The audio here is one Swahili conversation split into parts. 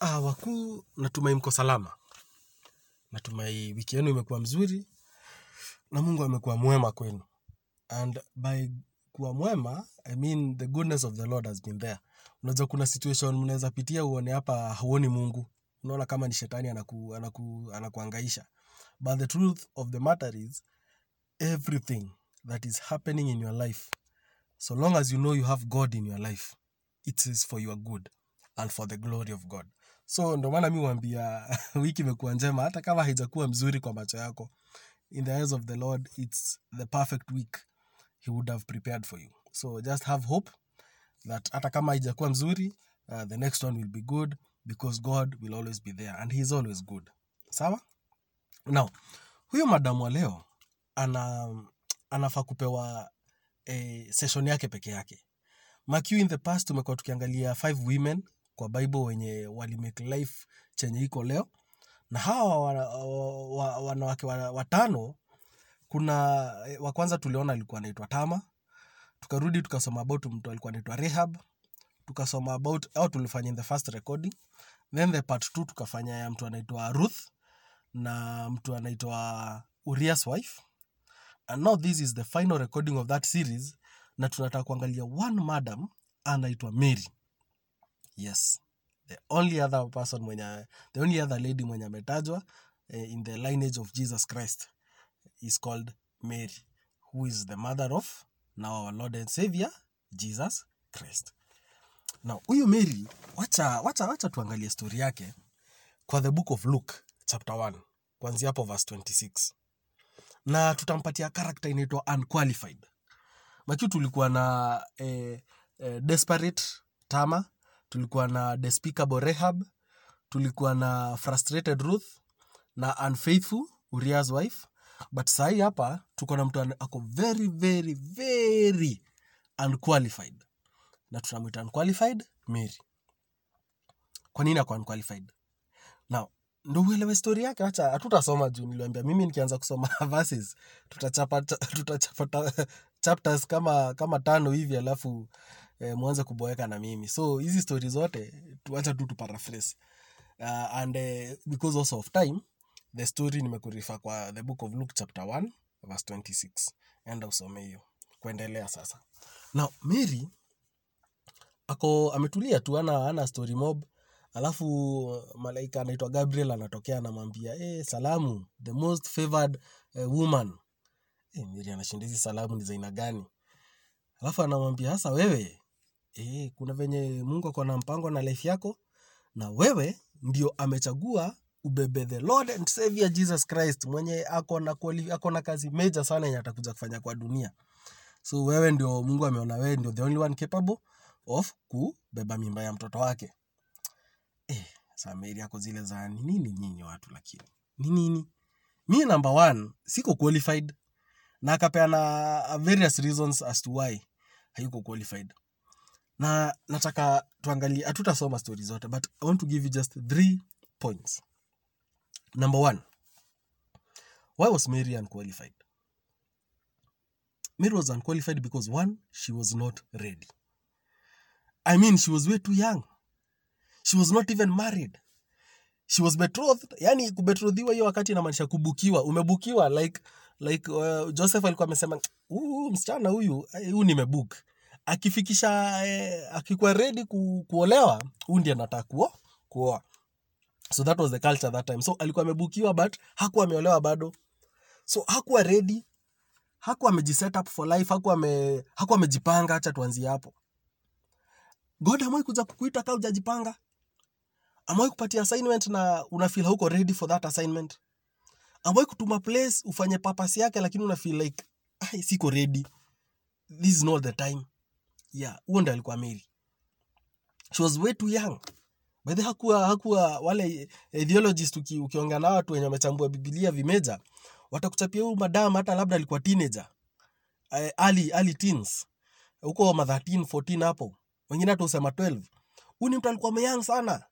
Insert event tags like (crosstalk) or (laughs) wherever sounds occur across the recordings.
Ah, wakuu, natumai mko salama. Natumai wiki yenu imekuwa mzuri na Mungu amekuwa mwema kwenu. And by kuwa mwema, I mean the goodness of the Lord has been there. Unajua kuna situation mnaweza pitia uone hapa huoni Mungu. Unaona kama ni shetani anaku, anaku, anakuangaisha. But the truth of the matter is everything that is happening in your life, so long as you know you have God in your life, it is for your good and for the glory of God. So ndo maana mi huambia (laughs) wiki imekuwa njema hata kama haijakuwa mzuri kwa macho yako. In the eyes of the Lord, it's the perfect week he would have prepared for you. So just have hope that hata kama haijakuwa mzuri, uh, the next one will be good because God will always be there and he always good. Sawa? Now, huyo madamu wa leo ana anafaa kupewa eh, session yake peke yake. Makiu in the past tumekuwa tukiangalia five women kwa Bible wenye walimake life chenye iko leo, na hawa wanawake wa- wa- wa- watano, kuna eh, wa kwanza tuliona alikuwa anaitwa Tama, tukarudi tukasoma about mtu alikuwa anaitwa Rehab, tukasoma about au tulifanya the first recording, then the part two tukafanya ya mtu anaitwa Ruth na mtu anaitwa Uriah's wife. And now this is the final recording of that series na tunataka kuangalia one madam anaitwa Mary yes. The only other person mwenye the only other lady mwenye ametajwa eh, in the lineage of Jesus Christ is called Mary who is the mother of now our Lord and Savior Jesus Christ. Now huyu Mary wacha, wacha, wacha tuangalie story yake kwa the book of Luke chapter 1 kwanzia hapo verse 26 na tutampatia karakta inaitwa unqualified. Makiu tulikuwa na eh, eh, desperate tama tulikuwa na despicable rehab tulikuwa na frustrated ruth na unfaithful uriah's wife. But sahii hapa tuko na mtu ako very very very unqualified. Na tunamwita unqualified mary. Kwa nini ako unqualified? Now ndo uelewe stori yake wacha hatutasoma juu niliambia mimi nikianza kusoma (laughs) verses tutachapa tutachapa (laughs) chapters kama kama tano hivi alafu eh, mwanze kuboeka na mimi. So hizi stori zote tuacha tu tuparaphrase. Uh, and uh, because also of time the story nimekurifa kwa the book of luke chapter 1 verse 26 enda usome hiyo. Kuendelea sasa. Now mary ako ametulia tu ana ana story mob. Alafu malaika anaitwa gabriel anatokea anamwambia eh salamu the most favored uh, woman. Eh, miri anashinda hizi salamu ni za gani? Alafu anamwambia hasa wewe eh, kuna venye mungu ako na mpango na life yako na wewe ndio amechagua ubebe the lord and savior jesus christ mwenye ako na quali- ako na kazi major sana yenye atakuja kufanya kwa dunia. So wewe ndio mungu ameona wewe ndio the only one capable of kubeba mimba ya mtoto wake. Eh, sameri yako zile za ni nini nyinyi watu lakini? Ni nini? Mi number one siko qualified. Na akapeana various reasons as to why hayuko qualified na nataka tuangalie hatutasoma stori zote but i want to give you just three points. Number one why was mary unqualified? Mary was unqualified because one she was not ready. I mean she was way too young. She was not even married. She was betrothed yani kubetrothiwa hiyo wakati inamaanisha kubukiwa. Umebukiwa like like uh, joseph alikuwa amesema "Huyu msichana huyu huyu nimebook akifikisha eh, akikuwa ready ku, kuolewa huu ndiye anataka kuo kuoa. So that was the culture that time. So alikuwa amebukiwa but hakuwa ameolewa bado. So hakuwa ready hakuwa amejiset up for life hakuwa ame, hakuwa amejipanga acha tuanzie hapo. God amwai kuja kukuita kaa ujajipanga amwai kupatia assignment na unafil hauko ready for that assignment? Amwai kutuma place ufanye purpose yake lakini unafil like "Ai, siko ready. This is not the time yeah huo ndo alikuwa mary she was way too young. By the hakuwa hakuwa wale ideologist uki, ukiongea na watu wenye wamechambua Biblia vimeja watakuchapia huyu madam hata labda alikuwa teenager eh, early, early teens. Huko ma 13 14 hapo. Wengine hata usema 12 huyu ni mtu alikuwa meyang sana.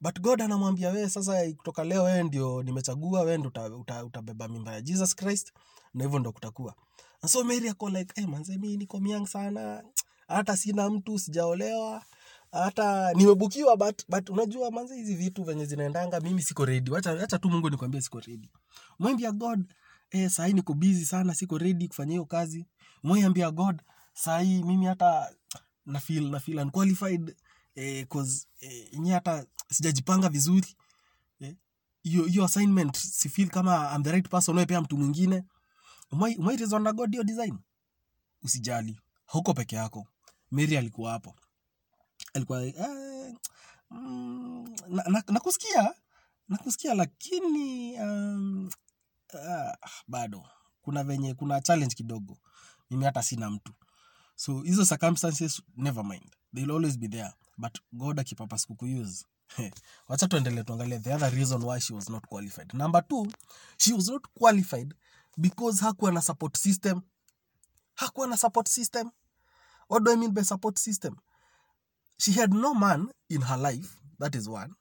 But god anamwambia wewe sasa kutoka leo wewe ndio nimechagua wewe ndio uta, uta, mimba ya jesus christ. Na hivyo ndio kutakuwa. And so mary ako like hey, manze mimi niko myang sana hata sina mtu sijaolewa. Hata nimebukiwa but, but unajua manze hizi vitu venye zinaendanga mimi siko ready. Wacha, tu mungu nikwambie siko ready. Mwambia god eh, sahii niko busy sana siko ready kufanya hiyo kazi. Mwambia god sahii mimi hata na feel unqualified eh, cause eh, nye hata sijajipanga vizuri eh, hiyo hiyo assignment si feel kama I'm the right person wewe mtu mwingine. Umai umai reason na god hiyo design? Usijali huko peke yako Mary alikuwa hapo. Alikuwa eh, mm, na, na, nakusikia nakusikia lakini um, ah, bado. Kuna venye kuna challenge kidogo. Mimi hata sina mtu. So hizo circumstances never mind. They'll always be there. But god akipapas kukuuse wacha tuendelee tuangalie the other reason why she was not qualified. Number two she was not qualified because hakuwa na support system. Hakuwa na support system what do i mean by support system? She had no man in her life that is one.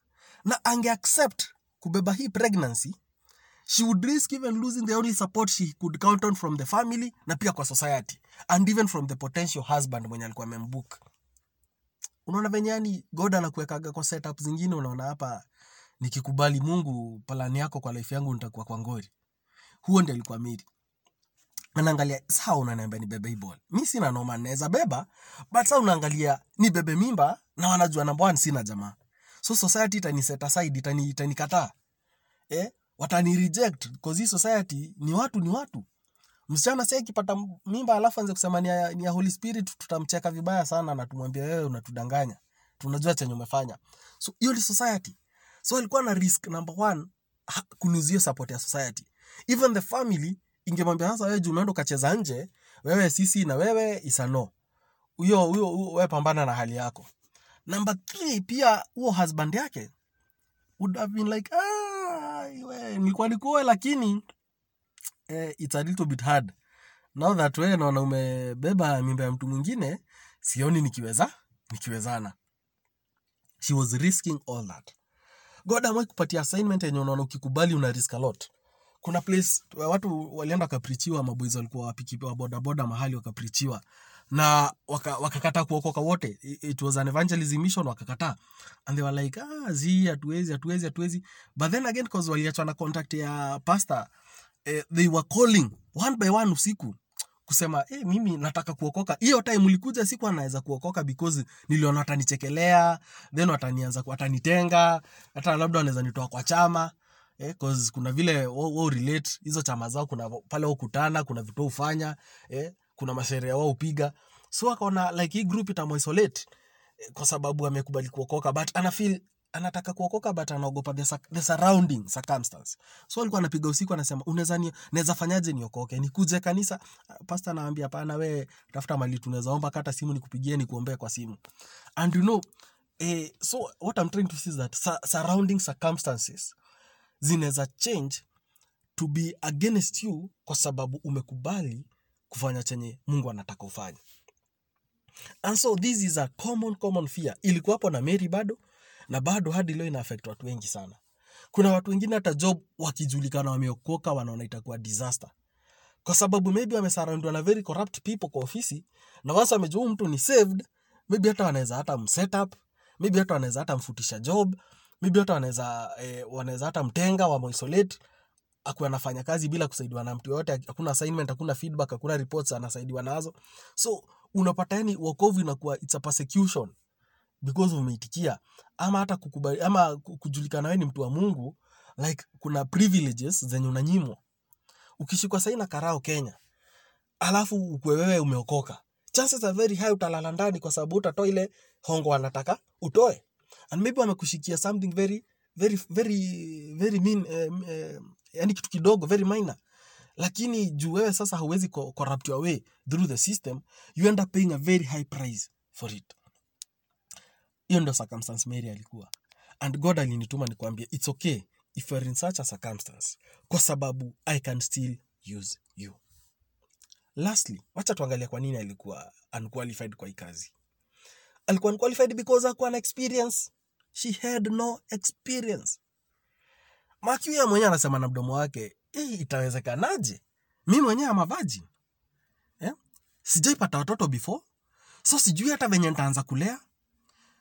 Na ange accept kubeba hii pregnancy she would risk even losing the only support she could count on from the family na pia kwa society and even from the potential husband mwenye alikuwa amembook. Unaona venye yani god anakuwekaga kwa setup zingine unaona hapa nikikubali mungu palani yako kwa life yangu nitakuwa kwa ngori. Huo ndi alikuwa miri anaangalia saa unaniambia nibebe hii mi sina noma naweza beba but saa unaangalia nibebe mimba na wanajua namba one sina jamaa. So society itani set aside itani itanikataa. Eh watani reject cause society ni watu ni watu. Msichana sasa akipata mimba alafu anze kusema ni ya, ni ya holy spirit tutamcheka vibaya sana na tumwambia wewe unatudanganya. Tunajua chenye umefanya. So hiyo ni society. So alikuwa na risk number one ha- support ya society. Even the family ingemwambia sasa wewe juu umeenda ukacheza nje wewe sisi na wewe isano huyo huyo wewe pambana na hali yako. Number three pia huo husband yake would have been like ah, we, nilikuwa nikuoe lakini eh, it's a little bit hard. Now that wewe naona umebeba mimba ya mtu mwingine sioni nikiweza nikiwezana. She was risking all that. God amewai kupatia assignment yenye unaona ukikubali una risk a lot kuna place watu walienda wakaprichiwa maboys walikuwa wapiki bodaboda mahali wakaprichiwa. Na wakakataa waka kuokoka wote. It was an evangelism mission wakakataa and they were like ah zi hatuwezi hatuwezi hatuwezi. But then again cause waliachwa na contact ya pastor eh, they were calling one by one usiku. Kusema eh, mimi nataka kuokoka. Hiyo time ulikuja siku anaweza kuokoka because niliona watanichekelea then watanianza watanitenga hata labda wanaweza nitoa kwa chama eh, cause kuna vile wao wao relate hizo chama zao kuna pale ukutana kuna vitu ufanya eh, kuna masheria wao upiga so akaona like hii group itamoisolate eh, kwa sababu amekubali kuokoka but ana feel anataka kuokoka but anaogopa the, the surrounding circumstance. So alikuwa anapiga usiku anasema unaweza ni naweza fanyaje niokoke? Nikuje kanisa pasta anaambia hapana wewe tafuta mali tunaweza omba kata simu nikupigie nikuombee kwa simu and you know eh, so what i'm trying to say is that surrounding circumstances zinaweza change to be against you kwa sababu umekubali kufanya chenye mungu anataka ufanye. And so this is a common common fear. Ilikuwapo na mary bado na bado hadi leo ina affect watu wengi sana. Kuna watu wengine hata job wakijulikana wameokoka wanaona itakuwa disaster. Kwa sababu maybe wamesurroundwa na very corrupt people kwa ofisi na wasa wamejua mtu ni saved maybe hata wanaweza hata msetup maybe hata wanaweza hata mfutisha job maybe hata wanaweza eh, wanaweza hata mtenga wamisolate akuwa anafanya kazi bila kusaidiwa na mtu yoyote hakuna assignment hakuna feedback hakuna reports anasaidiwa nazo. So unapata yani wokovu inakuwa it's a persecution because umeitikia. Ama hata kukubali ama kujulikana wewe ni mtu wa mungu like kuna privileges zenye unanyimwa. Ukishikwa sahi na karao kenya alafu ukwe wewe umeokoka chances are very high utalala ndani kwa sababu utatoa ile hongo anataka utoe and maybe wamekushikia something very very very very mean eh, eh, yani kitu kidogo very minor. Lakini juu wewe sasa hauwezi corrupt your way through the system you end up paying a very high price for it. Hiyo ndio circumstance mary alikuwa. And god alinituma nikwambia its okay if you're in such a circumstance kwa sababu i can still use you. Lastly wacha tuangalia kwa nini alikuwa unqualified kwa hii kazi alikuwa unqualified because hakuwa na experience. She had no experience. Makiwia mwenyewe anasema na mdomo wake hii itawezekanaje? Mi mwenyewe ama virgin. Yeah? sijaipata watoto before. So sijui hata venye nitaanza kulea.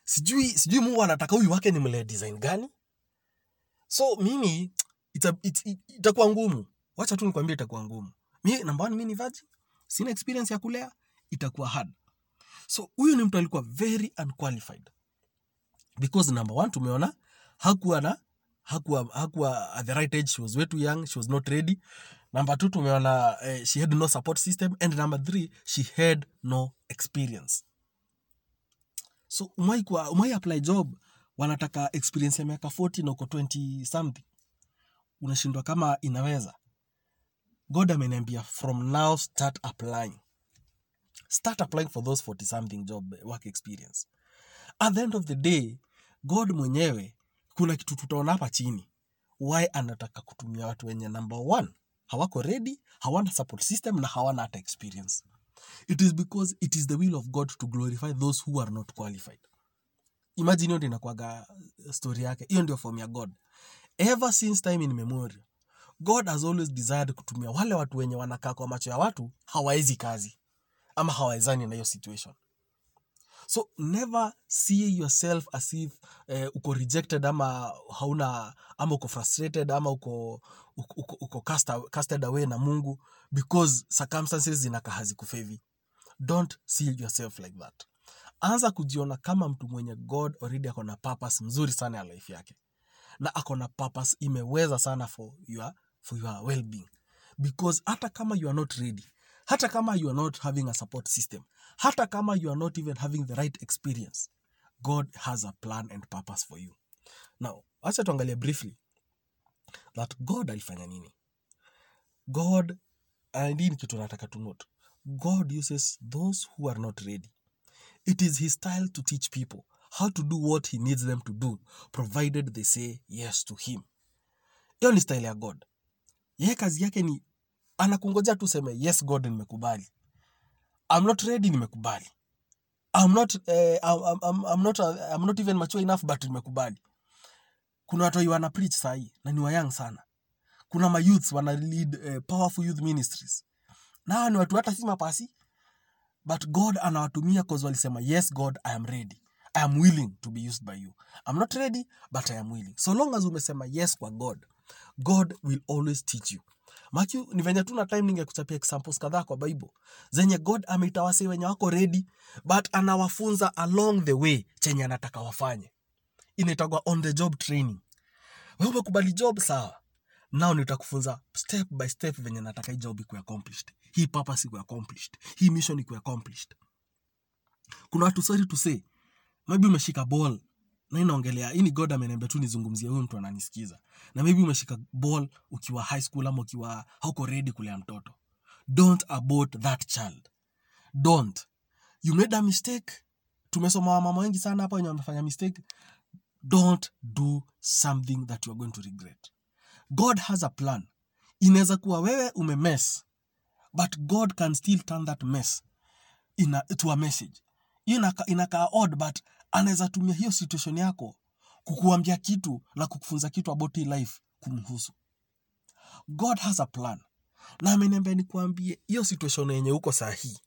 Sijui sijui mungu anataka huyu wake nimlee design gani. So mimi ita- it- it- itakuwa ngumu. Wacha tu nikwambia itakuwa ngumu. Mi namba mi ni virgin. Sina experience ya kulea. Itakuwa hard so huyu ni mtu alikuwa very unqualified. Because number one tumeona hakuwa na hakuwa hakuwa at the right age she was way too young she was not ready. Number two tumeona eh, she had no support system. And number three she had no experience. So umai kwa umai apply job wanataka experience ya miaka 40 na uko 20 something. Unashindwa kama inaweza. God ameniambia from now start applying start applying for those 40 something job work experience. At the end of the day god mwenyewe kuna kitu tutaona hapa chini. Why anataka kutumia watu wenye number one hawako ready hawana support system na hawana hata experience. It is because it is the will of god to glorify those who are not qualified. Imagine hiyo ndio inakuwaga story yake. Hiyo ndio form ya god. Ever since time in memory god has always desired kutumia wale watu wenye wanakaa kwa macho ya watu hawawezi kazi ama hawawezani na hiyo situation. So never see yourself as if eh, uko rejected ama hauna ama uko frustrated ama uko uko, uko, casted, casted away na mungu because circumstances zinakaa hazikufevi. Don't see yourself like that. Anza kujiona kama mtu mwenye god already ako na purpose mzuri sana ya life yake. Na ako na purpose imeweza sana for your, for your well-being. Because hata kama you are not ready hata kama you are not having a support system hata kama you are not even having the right experience god has a plan and purpose for you. Now acha tuangalie briefly that god alifanya nini. God and ni kitu nataka to note. God uses those who are not ready. It is his style to teach people how to do what he needs them to do provided they say yes to him. Hiyo ni style ya god. Yeye kazi yake ni anakungoja tu useme yes god nimekubali. I'm not ready nimekubali. I'm not, eh, I'm, I'm, I'm, not, I'm not even mature enough but nimekubali. Kuna watu wana preach sahii na ni wayang sana. Kuna mayouths wana lead eh, powerful youth ministries. Na ni watu hata si mapasi but god anawatumia cause walisema yes god i am ready. I am willing to be used by you. I'm not ready but i am willing. So long as umesema yes kwa god god will always teach you maki ni venye tu na time ningekuchapia examples kadhaa kwa bible zenye god ameita wase wenye wako ready but anawafunza along the way chenye anataka wafanye. Inaitagwa on the job training. Wewe umekubali job sawa. Nao nitakufunza step by step venye nataka hii job ikuwe accomplished. Hii purpose ikuwe accomplished. Hii mission ikuwe accomplished. Kuna watu sorry to say maybe umeshika ball na inaongelea hii ni god ameniambia tu nizungumzie huyu mtu ananisikiza. Na maybe umeshika ball ukiwa high school ama ukiwa hauko ready kulea mtoto. Don't abort that child. Don't. You made a mistake. Tumesoma wamama wengi sana hapa wenye wamefanya mistake. Don't do something that you are going to regret. God has a plan. Inaweza kuwa wewe umemess but god can still turn that mess in a, to a message. Hiyo inaka- inakaa odd but anaweza tumia hiyo situation yako kukuambia kitu na kukufunza kitu about life kumhusu. God has a plan. Na ameniambia nikuambie hiyo situation yenye uko saa hii.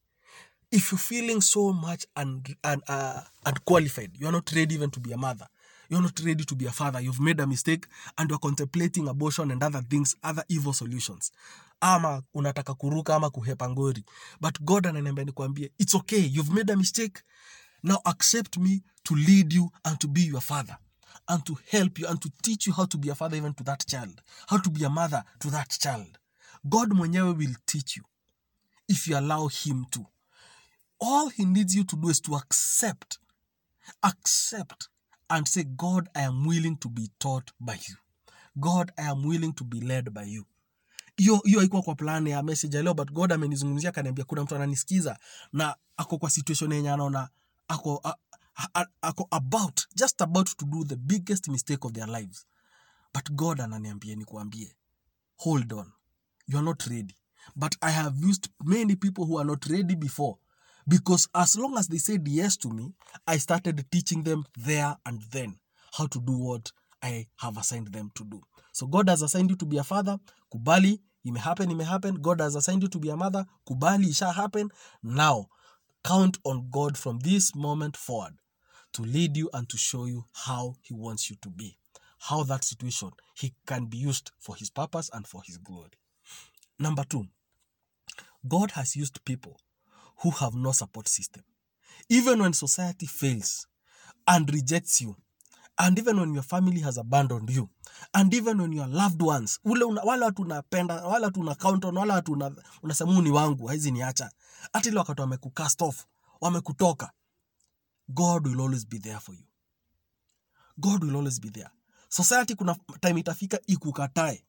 If you feeling so much and, and, uh, unqualified you're not ready even to be a mother. You're not ready to be a father. You've made a mistake and you're contemplating abortion and other things other evil solutions. Ama unataka kuruka ama kuhepa ngori. But god ananiambia nikwambie it's okay. You've made a mistake now accept me to lead you and to be your father and to help you and to teach you how to be a father even to that child how to be a mother to that child. God mwenyewe will teach you if you allow him to. All he needs you to do is to accept accept and say god i am willing to be taught by you. God i am willing to be led by you. Hiyo haikuwa kwa plan ya message leo but god amenizungumzia akaniambia kuna mtu ananisikiza na ako kwa situation yenye anaona ako ako about just about to do the biggest mistake of their lives. But god ananiambia nikuambie hold on. You are not ready. But i have used many people who are not ready before. Because as long as they said yes to me i started teaching them there and then how to do what i have assigned them to do. So god has assigned you to be a father. Kubali imehappen imehappen god has assigned you to be a mother. Kubali isha happen. Now count on god from this moment forward to lead you and to show you how he wants you to be how that situation he can be used for his purpose and for his glory. Number two god has used people who have no support system. Even when society fails and rejects you and even when your family has abandoned you and even when your loved ones ule una, wale watu unapenda wale watu una count on wale watu una, unasema ni wangu haizi niacha. Hata ile wakati wamekucast off wamekutoka god will always be there for you. God will always be there. Society kuna time itafika ikukatae.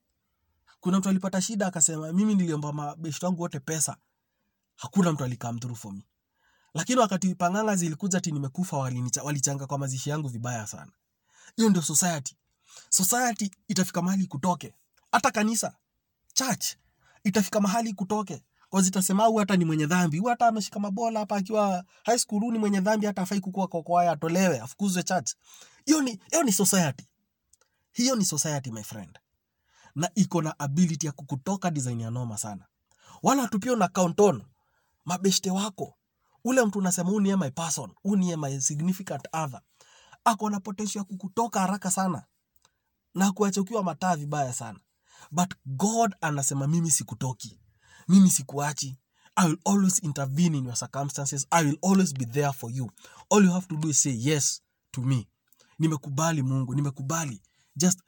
Kuna mtu alipata shida akasema mimi niliomba mabeshi wangu wote pesa. Hakuna mtu alikam through for me. Lakini wakati panganga zilikuja ti nimekufa walinicha- walichanga kwa mazishi yangu vibaya sana hiyo ndio society. Society itafika mahali kutoke hata kanisa church itafika mahali kutoke Kwa zitasema huyu hata ni mwenye dhambi. Huyu hata ameshika mabola hapa akiwa high school ni mwenye dhambi hata afai kukua kwa kwaya atolewe afukuzwe church. Hiyo ni hiyo ni society. Hiyo ni society my friend. Na iko na ability ya kukutoka design ya noma sana. Wala tupio na count on mabeshte wako. Ule mtu unasema huu ni my person. Huu ni my significant other ako na potential kukutoka haraka sana na kuacha ukiwa mataa vibaya sana. But god anasema mimi sikutoki. Mimi sikuachi. I will always intervene in your circumstances. I will always be there for you. All you have to do is say yes to me. Nimekubali mungu. Nimekubali. Just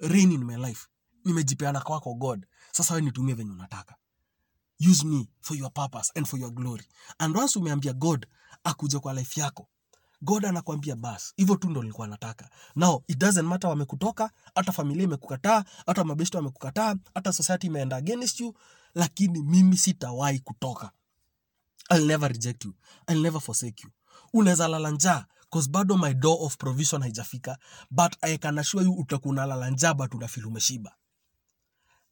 reign in my life. Nimejipeana kwako god. Sasa wewe nitumie venye unataka. Use me for your purpose and for your glory. And once umeambia god akuje kwa life yako god anakwambia bas hivyo tu ndo nilikuwa nataka. Now it doesn't matter wamekutoka hata familia imekukataa hata mabeshto wamekukataa hata society imeenda against you lakini mimi sitawahi kutoka. I'll never reject you. I'll never forsake you. Unaweza lala njaa cause bado my door of provision haijafika but i can assure you utakuwa unalala njaa but unafeel umeshiba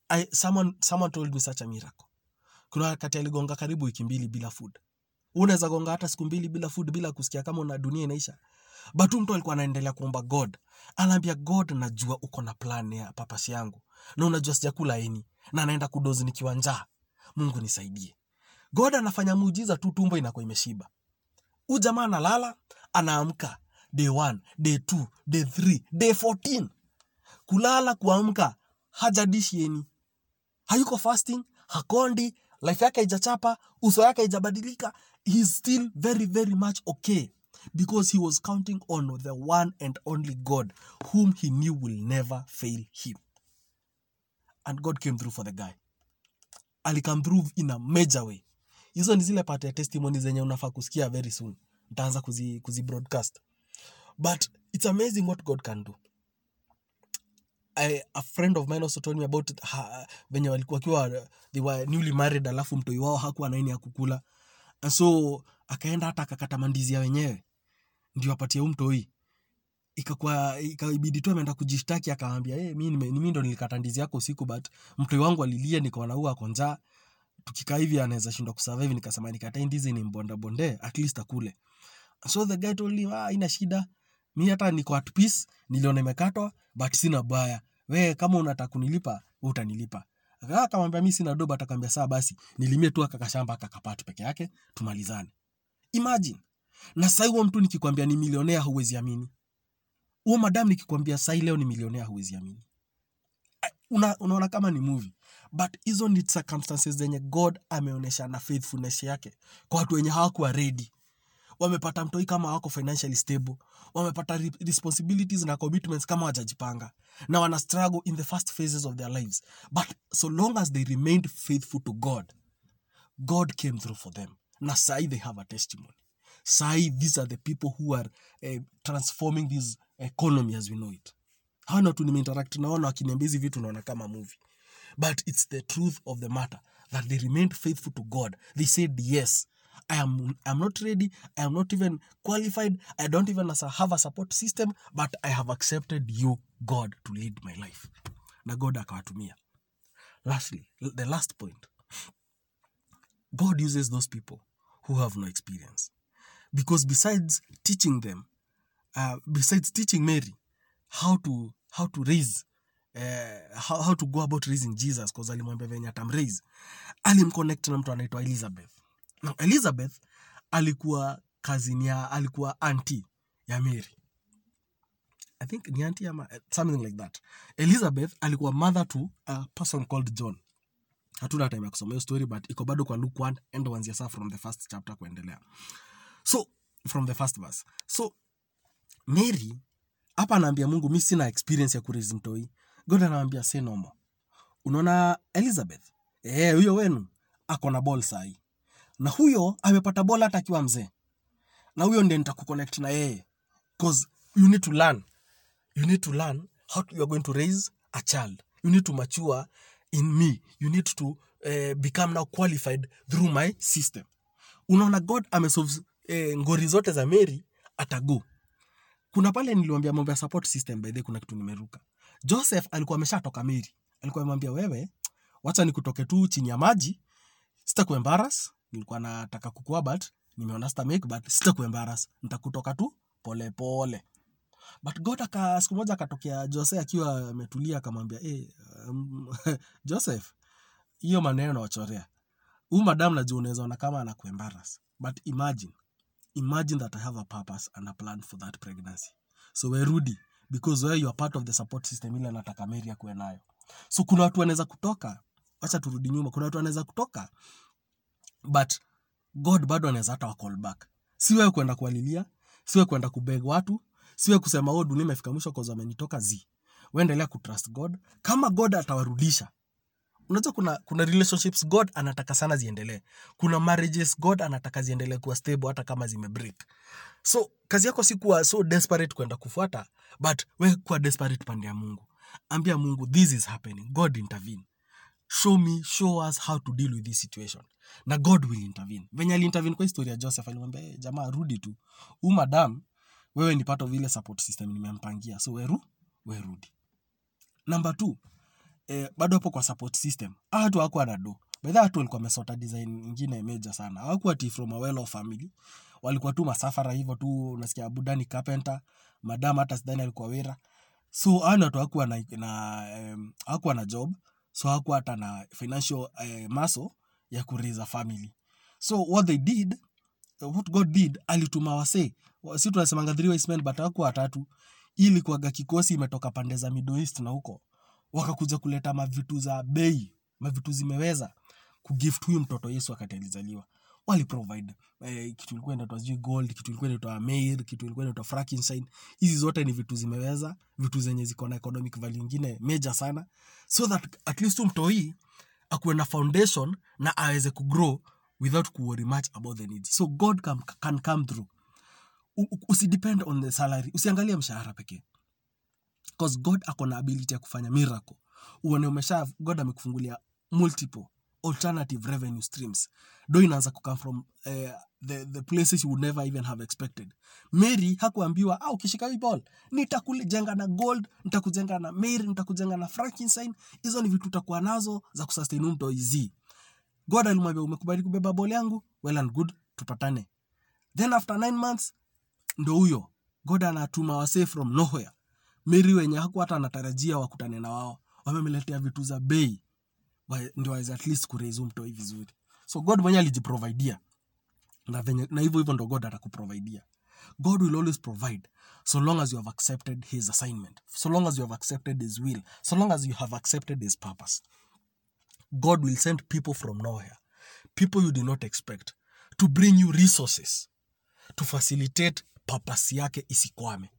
I, someone, someone told me such a miracle. Kuna wakati aligonga karibu wiki mbili bila food unaweza gonga hata siku mbili bila food bila kusikia kama una dunia inaisha. But mtu alikuwa anaendelea kuomba god. Anaambia god najua uko na plan ya papasi yangu. Na unajua sijakula eni na naenda kudozi nikiwa njaa. Mungu nisaidie. God anafanya muujiza tu tumbo inakuwa imeshiba. Huyu jamaa analala anaamka. Day 1, day 2, day 3, day 14 kulala kuamka hajadishi eni hayuko fasting hakondi. Life yake haijachapa uso yake haijabadilika he's still very very much okay because he was counting on the one and only god whom he knew will never fail him. And god came through for the guy. Alikam through in a major way. Hizo ni zile part ya testimony zenye unafaa kusikia very soon. Ntaanza kuzi, kuzi but it's amazing what god can do. I, a friend of mine also told me about venye walikuwa wakiwa they were newly married alafu mtoi wao hakuwa naini ya kukula so akaenda hata akakata mandizi ya wenyewe. Ndio apatie umtoi mtoi. Ikakuwa ikabidi tu ameenda kujishtaki akamwambia hey, mi mimi ndo nilikata ndizi yako usiku but mtoi wangu alilia nikaona huu ako njaa. Tukikaa hivi anaweza shindwa kusurvive. Nikasema nikatai ndizi ni mbonda bonde at least akule. So the guy told him ah ina shida. Mi hata niko at peace niliona imekatwa but sina baya. We kama unataka kunilipa utanilipa akamwambia mi sina doba atakwambia saa basi nilimie tu akakashamba kakapatu peke yake tumalizane. Imagine na sai huo mtu nikikwambia ni milionea huwezi amini. Huo madam nikikwambia sasa leo ni milionea huwezi amini. Una, unaona kama ni movie but hizo ni circumstances zenye god ameonyesha na faithfulness yake kwa watu wenye hawakuwa ready wamepata mtoi kama wako financially stable wamepata responsibilities na commitments kama wajajipanga na wana struggle in the first phases of their lives. But so long as they remained faithful to god god came through for them. Na sai they have a testimony. Sai these are the people who are uh, transforming this economy as we know it. Hawa watu nimeinteract naona wakiniambia hizi vitu naona kama movie. But it's the truth of the matter that they remained faithful to god. They said yes I am I'm not ready. I am not even qualified. I don't even have a support system, but I have accepted you, God, to lead my life. Na God akawatumia. Lastly, the last point. God uses those people who have no experience. Because besides teaching them, uh, besides teaching Mary how to how to raise uh, how, how to go about raising Jesus because alimwambia venye atamraise alimconnect na mtu anaitwa Elizabeth. Elizabeth alikuwa kazini ya alikuwa anti ya mary. I think ni anti ama eh, something like that. Elizabeth alikuwa mother to a person called john. Hatuna time ya kusoma hiyo story but iko bado kwa luke 1 enda wanzia saa from the first chapter kuendelea. So from the first verse. So mary hapa anaambia mungu mi sina experience ya kuraise mtoi god anawambia say no unaona elizabeth? Eh huyo wenu ako na ball na huyo amepata bola hata akiwa mzee. Na huyo ndiye nitakuconnect na yeye. Cause you need to learn. You need to learn how you are going to raise a child. You need to mature in me. You need to uh, become now qualified through my system unaona god amesolve eh, ngori zote za mary atago. Kuna pale niliwambia mambo ya support system by the kuna kitu nimeruka. Joseph alikuwa ameshatoka mary. Alikuwa amemwambia wewe wacha nikutoke tu chini ya maji. Sitakuembaras nilikuwa nataka kukua but nimeona stomach but sitakuembaras nitakutoka tu polepole pole. but god aka siku moja akatokea jose akiwa ametulia akamwambia hey, um, (laughs) joseph hiyo maneno nawachorea huu madam najua unaweza ona kama anakuembaras but imagine imagine that i have a purpose and a plan for that pregnancy. So werudi because where you are part of the support system ile nataka mary akuwe nayo. So kuna watu wanaweza kutoka. Wacha turudi nyuma. Kuna watu wanaweza kutoka but god bado anaweza hata wacall back. Si wewe kwenda kualilia siwe kwenda kubeg watu siwe wewe kusema oh dunia imefika mwisho cause amenitoka zi waendelea kutrust god. Kama god atawarudisha unajua kuna kuna relationships god anataka sana ziendelee. Kuna marriages god anataka ziendelee kuwa stable hata kama zimebreak. So kazi yako si kuwa so desperate kwenda kufuata but we kuwa desperate pande ya mungu. Ambia mungu this is happening. God intervene show me show us how to deal with this situation. Na god will intervene. Venye aliintervene kwa historia joseph alimwambia hey, jamaa rudi tu. Huu madam wewe ni part of ile support system nimempangia. So weru werudi. Namba t eh, bado hapo kwa support system. Hatu watu na do. Bedha watu walikuwa wamesota design ingine meja sana. Hawakuwa ti from a well of family. Walikuwa tu masafara hivyo tu nasikia budani carpenter madam hata sidhani alikuwa wera. So hawa watu hawakuwa na, na um, hawakuwa na job so hakuwa hata na financial uh, muscle ya kuriza family. So what they did what god did alituma wasee. Si tunasemanga three wise men but hakuwa watatu. Ili kuaga kikosi imetoka pande za middle east na huko. Wakakuja kuleta mavitu za bei mavitu zimeweza kugift huyu mtoto yesu wakati alizaliwa waliprovide eh, kitu ilikuwa inaitwa sijui gold kitu ilikuwa inaitwa mair kitu ilikuwa inaitwa frankincense. Hizi zote ni vitu zimeweza vitu zenye ziko na economic value ingine major sana. So that at least mtoi akuwe na foundation na aweze kugrow without kuworry much about the needs. So god can, can come through. Usidepend on the salary. Usiangalie mshahara pekee. God ako na ability ya kufanya miracle. Uone umesha god amekufungulia multiple alternative revenue streams. Do inaanza kukam from uh, the, the places you would never even have expected. Mary hakuambiwa ah, ukishika hii ball nitakujenga na gold nitakujenga na mary nitakujenga na frankincense hizo ni vitu utakuwa nazo za kusustain mto z. God alimwambia umekubali kubeba ball yangu? Well and good tupatane. Then after nine months ndo huyo. God anatuma wasee from nowhere. Mary wenye haku hata anatarajia wakutane na wao. Wamemletea vitu za bei ndio waweze at least kurezu mtoi vizuri. So god mwenye alijiprovidia na venye na hivyo hivyo ndo god atakuprovidia god will always provide so long as you have accepted his assignment so long as you have accepted his will so long as you have accepted his purpose. God will send people from nowhere. People you did not expect to bring you resources to facilitate purpose yake isikwame.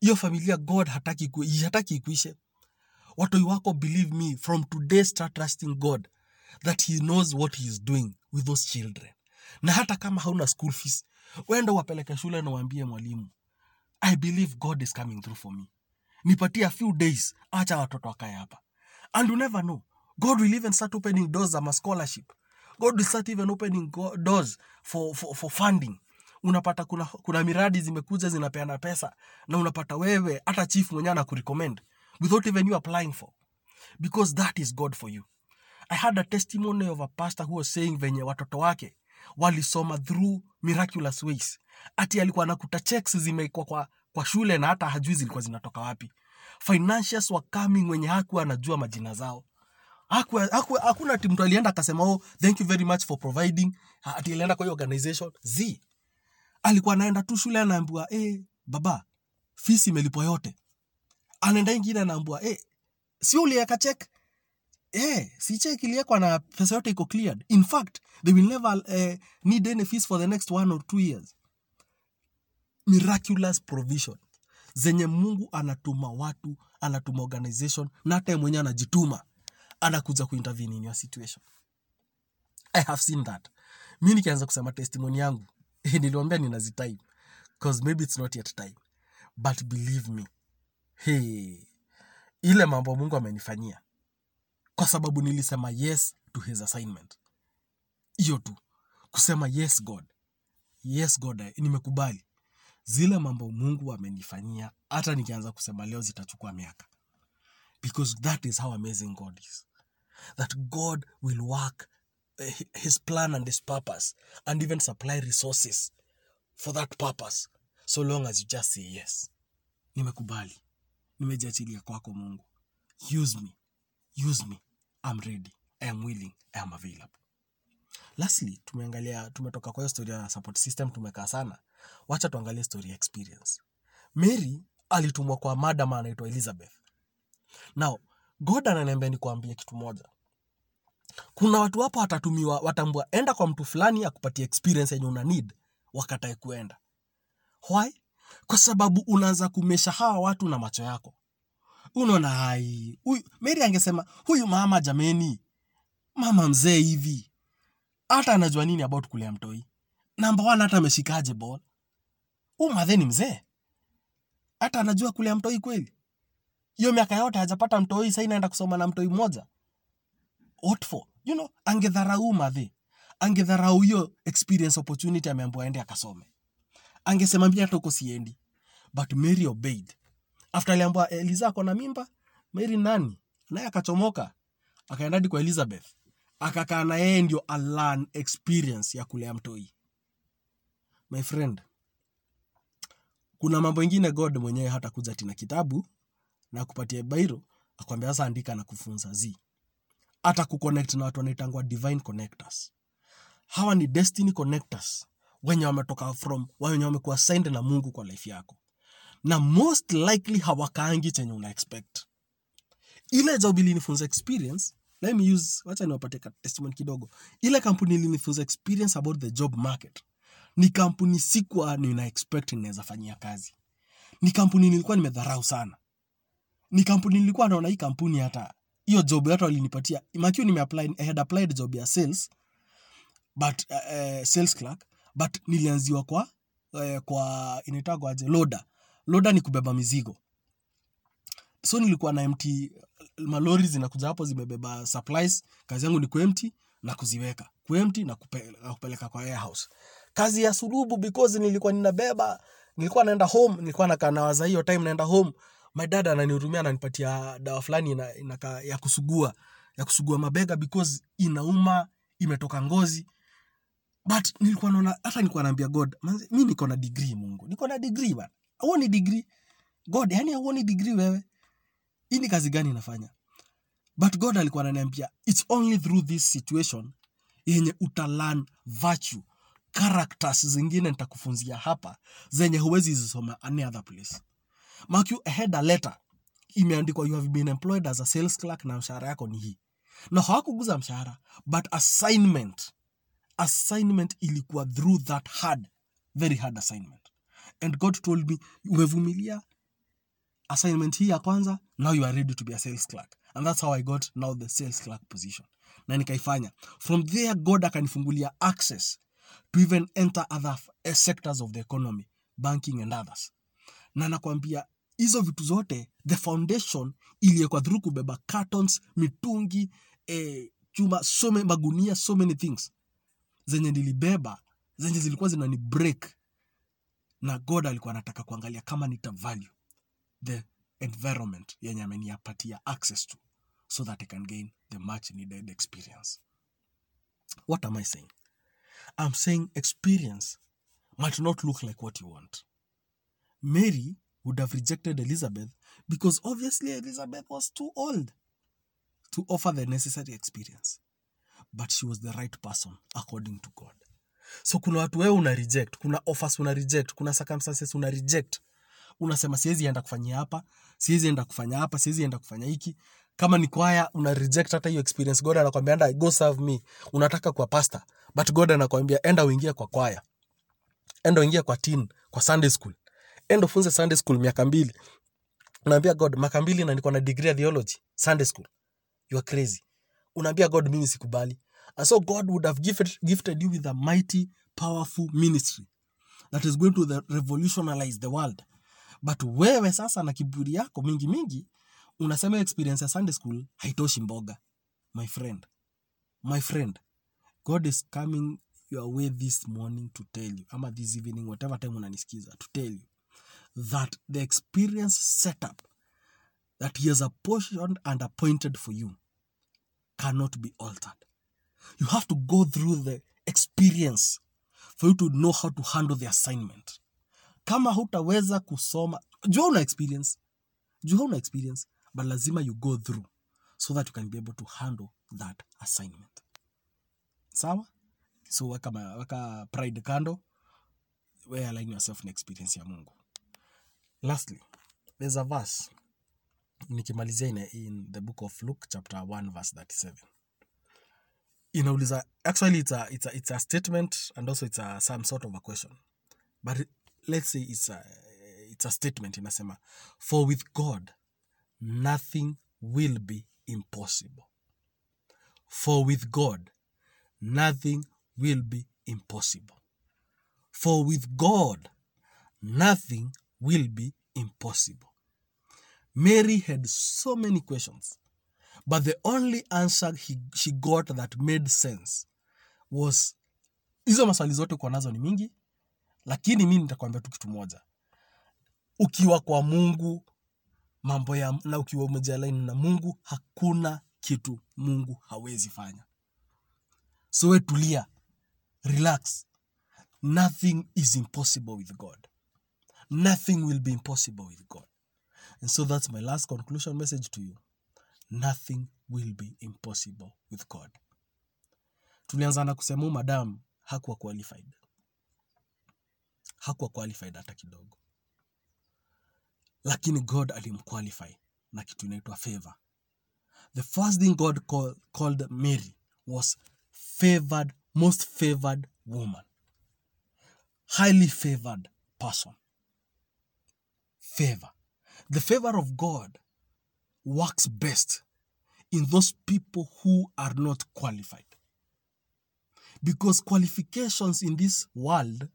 Hiyo familia god hataki hataki ikuishe watoi wako believe me? From today start trusting god that he knows what he is doing with those children. Na hata kama hauna school fees wenda wapeleke shule na waambie mwalimu i believe god is coming through for me. Nipatie a few days acha watoto wakae hapa. And you never know. God will even start opening doors ama scholarship. God will start even opening doors for, for, for funding. Unapata kuna, kuna miradi zimekuja zinapeana pesa na unapata wewe hata chief mwenyewe anakurecommend without even you applying for because that is god for you. I had a testimony of a pastor who was saying venye watoto wake walisoma through miraculous ways. Ati alikuwa anakuta checks zimeekwa kwa, kwa shule na hata hajui zilikuwa zinatoka wapi. Financials were coming wenye hakuwa anajua majina zao. Hakuwa- hakuwa- hakuna ati mtu alienda akasema oh thank you very much for providing. Ati alienda kwa hiyo organization. Z alikuwa anaenda tu shule anaambiwa eh, baba fees imelipwa yote anaenda ingine anaambua eh, si uliweka check? Eh, si check iliwekwa na pesa yote iko cleared. In fact they will never eh, need any fees for the next one or two years. Miraculous provision. Zenye mungu anatuma watu anatuma organization na hata mwenyewe anajituma anakuja kuintervene in your situation. I have seen that. Mi nikianza kusema testimony yangu (laughs) niliwambia ninazitime because maybe it's not yet time. But believe me hey, ile mambo mungu amenifanyia. Kwa sababu nilisema yes to his assignment. Hiyo tu kusema yes god. Yes god nimekubali. Zile mambo mungu amenifanyia hata nikianza kusema leo zitachukua miaka. Because that is how amazing god is. That god will work eh, his plan and his purpose and even supply resources for that purpose so long as you just say yes. Nimekubali nimejiachilia kwako mungu. Use me. Use me. I'm ready. I am willing. I am available. Lastly tumeangalia tumetoka kwa hiyo story ya support system tumekaa sana. Wacha tuangalie story experience. Mary alitumwa kwa madam anaitwa elizabeth. Now god ananiambia nikuambie kitu moja. Kuna watu hapo watatumiwa watambua enda kwa mtu fulani akupatia experience yenye una need wakatae kuenda. Why kwa sababu unaanza kumesha hawa watu na macho yako. Unaona hai huyu mary angesema huyu mama jameni mama mzee hivi hata anajua nini about kulea mtoi. Namba one hata ameshikaje bol huu madhe ni mzee? Hata anajua kulea mtoi kweli? Hiyo miaka yote hajapata mtoi sai naenda kusoma na mtoi mmoja? What for? You know angedharau madhe angedharau hiyo experience opportunity ameambiwa aende akasome angesema hata huko siendi. But mary obeyed. After aliambiwa eliza ako na mimba. Mary nani? Naye akachomoka. Akaenda hadi kwa elizabeth. Akakaa na yeye ndio alan experience ya kulea mtoi. My friend kuna mambo ingine god mwenyewe hata kuja tina kitabu na kupatia bairo akwambia sasa andika na kufunza zi hata kuconnect na watu wanaitangwa divine connectors. Hawa ni destiny connectors wenye wametoka from wenye wamekuwa assigned na mungu kwa life yako. Na most likely hawakaangi chenye una expect. Ile job ilinifunza experience let me use wacha niwapate testimony kidogo. Ile kampuni ilinifunza experience about the job market. Ni kampuni sikuwa nina expect ninaweza fanyia kazi. Ni kampuni nilikuwa nimedharau sana. Ni kampuni nilikuwa naona hii kampuni hata hiyo job hata walinipatia. Makiwa nimeapply I had applied job ya sales but uh, uh, sales clerk but nilianziwa kwa eh, kwa inaitagwa aje? Loda loda ni kubeba mizigo. So nilikuwa na mt malori zinakuja hapo zimebeba supplies. Kazi yangu ni kuempty na kuziweka. Kuempty na, kupe, na kupeleka kwa warehouse kazi ya sulubu because nilikuwa ninabeba nilikuwa naenda home nilikuwa nakaa nawaza hiyo time naenda home. My dad ananihurumia ananipatia dawa fulani ina, ina, ya kusugua ya kusugua mabega because inauma imetoka ngozi but nilikuwa naona hata nilikuwa naambia god manze, niko na degree mungu. Niko na degree bana. Auoni degree? God yani auoni degree wewe? Hii ni kazi gani inafanya? But god alikuwa ananiambia its only through this situation yenye utalan virtue. Characters zingine nitakufunzia hapa zenye huwezi zisoma any other place. Mark you a letter imeandikwa you have been employed as a sales clerk na mshahara yako ni hii. Na hawakuguza mshahara but assignment assignment ilikuwa through that hard very hard assignment. And god told me umevumilia assignment hii ya kwanza now you are ready to be a sales clerk. And that's how i got now the sales clerk position. Na nikaifanya. From there god akanifungulia access to even enter other eh, sectors of the economy banking and others. Na nakwambia hizo vitu zote the foundation iliyekwa through kubeba cartons mitungi eh, chuma so magunia so many things zenye nilibeba zenye zilikuwa zinani break. Na god alikuwa anataka kuangalia kama nita value the environment yenye ameniapatia access to so that i can gain the much needed experience. What am i saying? I'm saying experience might not look like what you want. Mary would have rejected elizabeth because obviously elizabeth was too old to offer the necessary experience but she was the right person according to god. So kuna watu wewe una reject kuna offers una reject kuna circumstances una reject. Unasema siwezi enda kufanyia hapa siwezi enda kufanya hapa siwezi enda kufanya hiki. Kama ni kwaya una reject hata hiyo experience god anakwambia enda go serve me. Unataka kwa pastor but god anakwambia enda uingie kwa kwaya. Enda uingie kwa teen kwa sunday school. Enda ufunze sunday school miaka mbili. Unaambia god miaka mbili na niko na degree ya theology sunday school. You are crazy unaambia god mimi sikubali. And so god would have gifted, gifted you with a mighty powerful ministry that is going to the revolutionize the world. But wewe sasa na kiburi yako mingi mingi unasema experience ya sunday school haitoshi mboga. My friend. My friend. God is coming your way this morning to tell you ama this evening whatever time unanisikiza to tell you that the experience setup that he has apportioned and appointed for you cannot be altered. You have to go through the experience for you to know how to handle the assignment. Kama hutaweza kusoma jua una experience. Jua una experience but lazima you go through so that you can be able to handle that assignment. Sawa? So weka, weka pride kando. We align yourself na experience ya mungu. Lastly there's a verse nikimalizia in, the book of luke chapter 1 verse 37 inauliza actually it's a, it's a, it's a statement and also it's a, some sort of a question. But let's say it's a, it's a statement inasema for with god nothing will be impossible. For with god nothing will be impossible. For with god nothing will be impossible mary had so many questions but the only answer he, she got that made sense was hizo maswali zote uko nazo ni mingi lakini mi nitakwambia tu kitu moja. Ukiwa kwa mungu mambo ya na ukiwa umejalaini na mungu hakuna kitu mungu hawezi fanya. So we tulia relax. Nothing is impossible with god. Nothing will be impossible with god and so that's my last conclusion message to you. Nothing will be impossible with god. Tulianza na kusema madam hakuwa qualified. Hakuwa qualified hata kidogo. Lakini god alimqualify na kitu inaitwa favor. The first thing god call, called mary was favored most favored woman. Highly favored person. Favor the favor of god works best in those people who are not qualified because qualifications in this world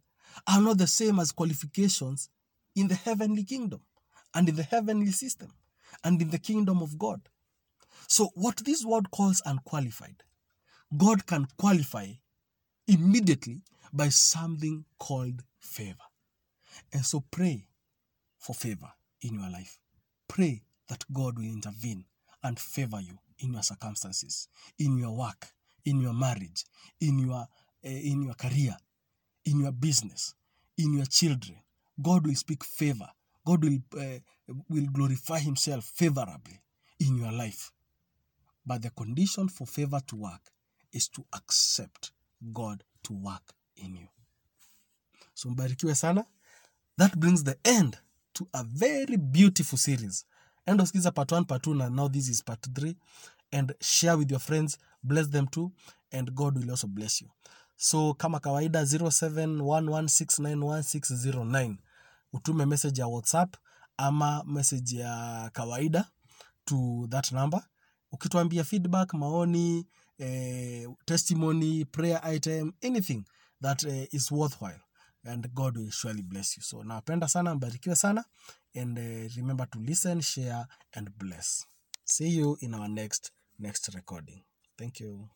are not the same as qualifications in the heavenly kingdom and in the heavenly system and in the kingdom of God. So, what this word calls unqualified, God can qualify immediately by something called favor. And so, pray for favor in your life. Pray that God will intervene and favor you in your circumstances, in your work, in your marriage, in your uh, in your career, in your business, in your children. God will speak favor. God will uh, will glorify Himself favorably in your life. But the condition for favor to work is to accept God to work in you. So mbarikiwe sana. That brings the end to a very beautiful series. End of skiza part 1, part 2, na now this is part 3. And share with your friends, bless them too, and God will also bless you. So kama kawaida 0711691609 utume message ya WhatsApp ama message ya kawaida to that number. Ukituambia feedback, maoni, eh, testimony, prayer item, anything that eh, is worthwhile and God will surely bless you. So nawapenda sana, mbarikiwe sana and uh, remember to listen, share and bless. See you in our next next recording. Thank you.